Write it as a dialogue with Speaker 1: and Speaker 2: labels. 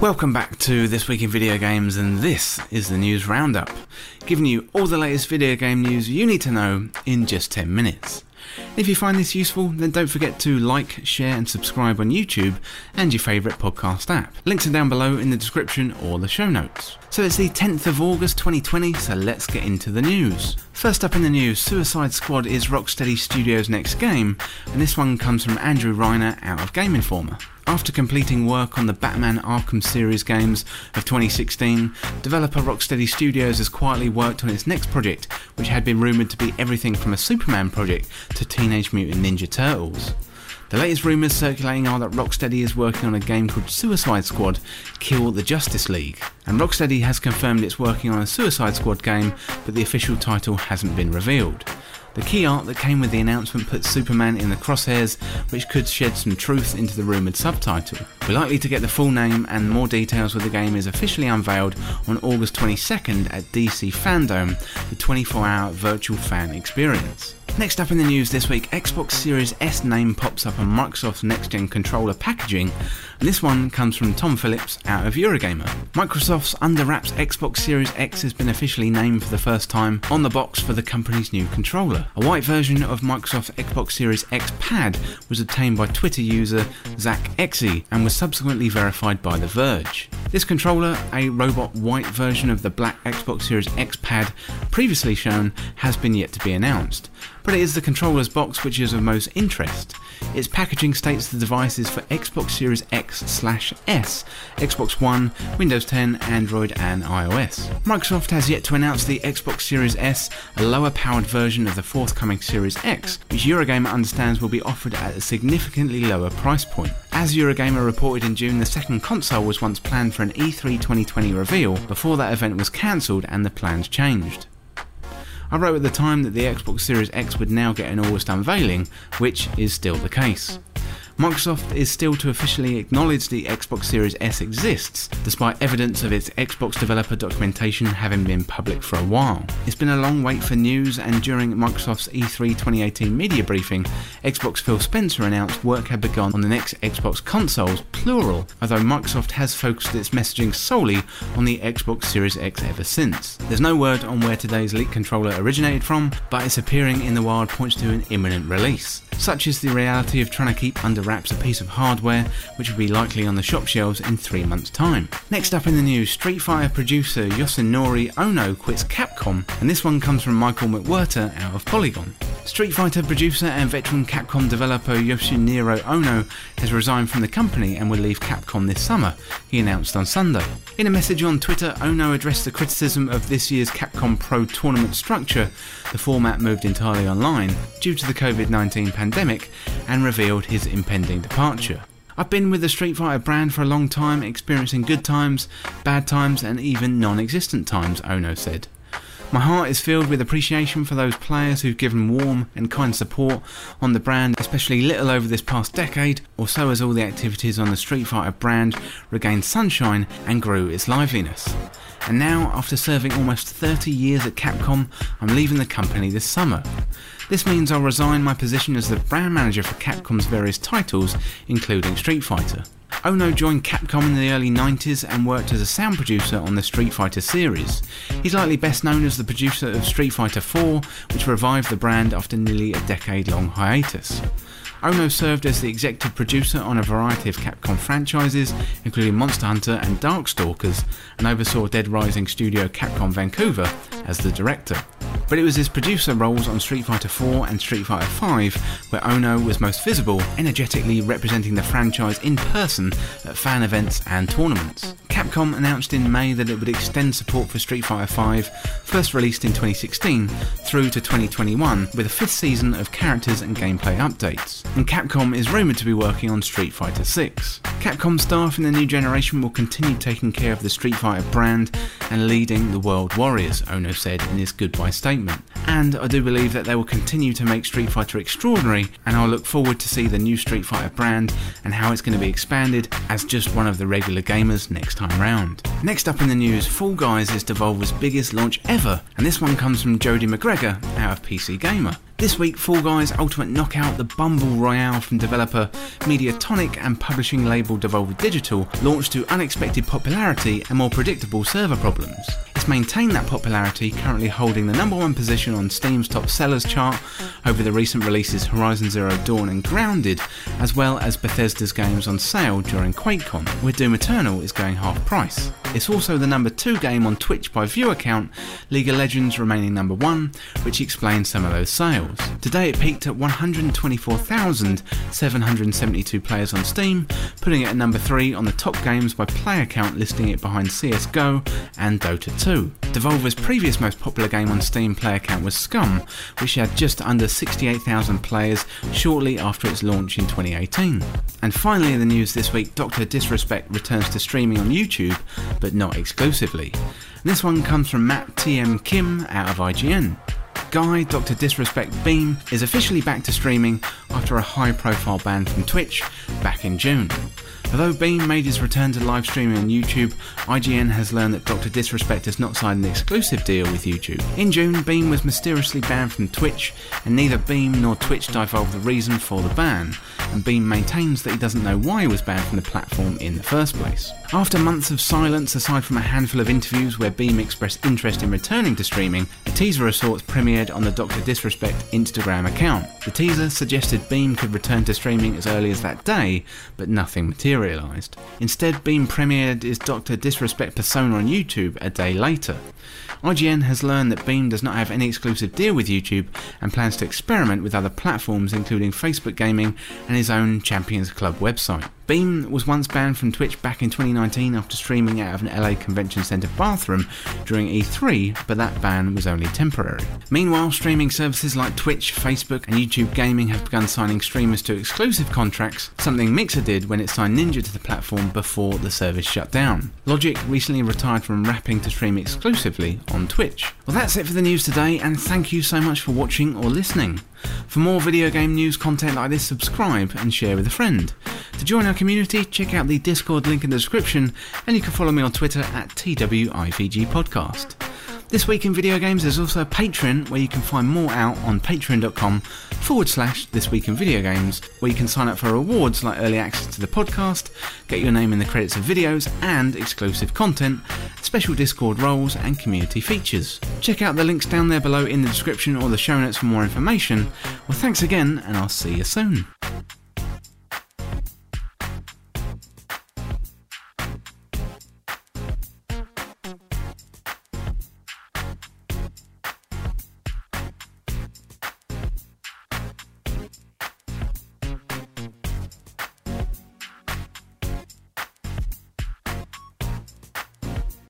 Speaker 1: Welcome back to This Week in Video Games, and this is the News Roundup, giving you all the latest video game news you need to know in just 10 minutes. If you find this useful, then don't forget to like, share, and subscribe on YouTube and your favourite podcast app. Links are down below in the description or the show notes. So it's the 10th of August 2020, so let's get into the news. First up in the news, Suicide Squad is Rocksteady Studios' next game, and this one comes from Andrew Reiner out of Game Informer. After completing work on the Batman Arkham series games of 2016, developer Rocksteady Studios has quietly worked on its next project, which had been rumoured to be everything from a Superman project to Teenage Mutant Ninja Turtles. The latest rumours circulating are that Rocksteady is working on a game called Suicide Squad Kill the Justice League. And Rocksteady has confirmed it's working on a Suicide Squad game, but the official title hasn't been revealed. The key art that came with the announcement puts Superman in the crosshairs, which could shed some truth into the rumoured subtitle. We're likely to get the full name and more details when the game is officially unveiled on August 22nd at DC Fandom, the 24 hour virtual fan experience. Next up in the news this week, Xbox Series S name pops up on Microsoft's next gen controller packaging, and this one comes from Tom Phillips out of Eurogamer. Microsoft's Under Wraps Xbox Series X has been officially named for the first time on the box for the company's new controller. A white version of Microsoft's Xbox Series X pad was obtained by Twitter user Zach Exy and was subsequently verified by The Verge. This controller, a robot white version of the black Xbox Series X pad previously shown, has been yet to be announced but it is the controller's box which is of most interest. Its packaging states the device is for Xbox Series X slash S, Xbox One, Windows 10, Android, and iOS. Microsoft has yet to announce the Xbox Series S, a lower powered version of the forthcoming Series X, which Eurogamer understands will be offered at a significantly lower price point. As Eurogamer reported in June, the second console was once planned for an E3 2020 reveal before that event was cancelled and the plans changed. I wrote at the time that the Xbox Series X would now get an August unveiling, which is still the case. Microsoft is still to officially acknowledge the Xbox Series S exists, despite evidence of its Xbox developer documentation having been public for a while. It's been a long wait for news, and during Microsoft's E3 2018 media briefing, Xbox Phil Spencer announced work had begun on the next Xbox consoles, plural, although Microsoft has focused its messaging solely on the Xbox Series X ever since. There's no word on where today's leak controller originated from, but its appearing in the wild points to an imminent release. Such is the reality of trying to keep under wraps a piece of hardware which will be likely on the shop shelves in three months' time. Next up in the news, Street Fighter producer Yoshinori Ono quits Capcom, and this one comes from Michael McWhertor out of Polygon. Street Fighter producer and veteran Capcom developer Yoshinori Ono has resigned from the company and will leave Capcom this summer, he announced on Sunday. In a message on Twitter, Ono addressed the criticism of this year's Capcom Pro tournament structure. The format moved entirely online due to the COVID 19 pandemic and revealed his impending departure. I've been with the Street Fighter brand for a long time, experiencing good times, bad times, and even non existent times, Ono said. My heart is filled with appreciation for those players who've given warm and kind support on the brand, especially little over this past decade, or so as all the activities on the Street Fighter brand regained sunshine and grew its liveliness. And now, after serving almost 30 years at Capcom, I'm leaving the company this summer. This means I'll resign my position as the brand manager for Capcom's various titles, including Street Fighter. Ono joined Capcom in the early 90s and worked as a sound producer on the Street Fighter series. He's likely best known as the producer of Street Fighter 4, which revived the brand after nearly a decade long hiatus. Ono served as the executive producer on a variety of Capcom franchises, including Monster Hunter and Darkstalkers, and oversaw Dead Rising studio Capcom Vancouver as the director. But it was his producer roles on Street Fighter 4 and Street Fighter 5 where Ono was most visible, energetically representing the franchise in person at fan events and tournaments. Capcom announced in May that it would extend support for Street Fighter V, first released in 2016, through to 2021 with a fifth season of characters and gameplay updates. And Capcom is rumoured to be working on Street Fighter 6. Capcom staff in the new generation will continue taking care of the Street Fighter brand and leading the World Warriors, Ono said in his goodbye statement. And I do believe that they will continue to make Street Fighter extraordinary, and I'll look forward to see the new Street Fighter brand and how it's going to be expanded as just one of the regular gamers next time time round. Next up in the news, Fall Guys is Devolver's biggest launch ever, and this one comes from Jody Macgregor out of PC Gamer. This week, Fall Guys Ultimate Knockout, the Bumble Royale from developer Mediatonic and publishing label Devolver Digital, launched to unexpected popularity and more predictable server problems. Maintained that popularity, currently holding the number one position on Steam's top sellers chart over the recent releases Horizon Zero Dawn and Grounded, as well as Bethesda's games on sale during QuakeCon, where Doom Eternal is going half price. It's also the number two game on Twitch by viewer count, League of Legends remaining number one, which explains some of those sales. Today it peaked at 124,772 players on Steam, putting it at number 3 on the top games by player count, listing it behind CSGO and Dota 2. Devolver's previous most popular game on Steam player count was Scum, which had just under 68,000 players shortly after its launch in 2018. And finally in the news this week, Dr. Disrespect returns to streaming on YouTube, but not exclusively. This one comes from Matt TM Kim out of IGN. Guy, Dr. Disrespect Beahm, is officially back to streaming after a high profile ban from Twitch back in June. Although Beahm made his return to live streaming on YouTube, IGN has learned that Dr. Disrespect has not signed an exclusive deal with YouTube. In June, Beahm was mysteriously banned from Twitch, and neither Beahm nor Twitch divulged the reason for the ban, and Beahm maintains that he doesn't know why he was banned from the platform in the first place. After months of silence, aside from a handful of interviews where Beahm expressed interest in returning to streaming, a teaser of sorts premiered on the Dr. Disrespect Instagram account. The teaser suggested Beahm could return to streaming as early as that day, but nothing materialised. Instead, Beahm premiered his Dr. Disrespect persona on YouTube a day later. IGN has learned that Beahm does not have any exclusive deal with YouTube and plans to experiment with other platforms, including Facebook Gaming and his own Champions Club website. Beahm was once banned from Twitch back in 2019 after streaming out of an LA Convention Center bathroom during E3, but that ban was only temporary. Meanwhile, streaming services like Twitch, Facebook, and YouTube Gaming have begun signing streamers to exclusive contracts, something Mixer did when it signed Ninja to the platform before the service shut down. Logic recently retired from rapping to stream exclusively on Twitch. Well, that's it for the news today, and thank you so much for watching or listening. For more video game news content like this, subscribe and share with a friend. To join our community, check out the Discord link in the description, and you can follow me on Twitter at TWIVG Podcast. This week in video games, there's also a Patreon where you can find more out on patreon.com forward slash this week in video games, where you can sign up for rewards like early access to the podcast, get your name in the credits of videos, and exclusive content, special Discord roles, and community features. Check out the links down there below in the description or the show notes for more information. Well, thanks again, and I'll see you soon.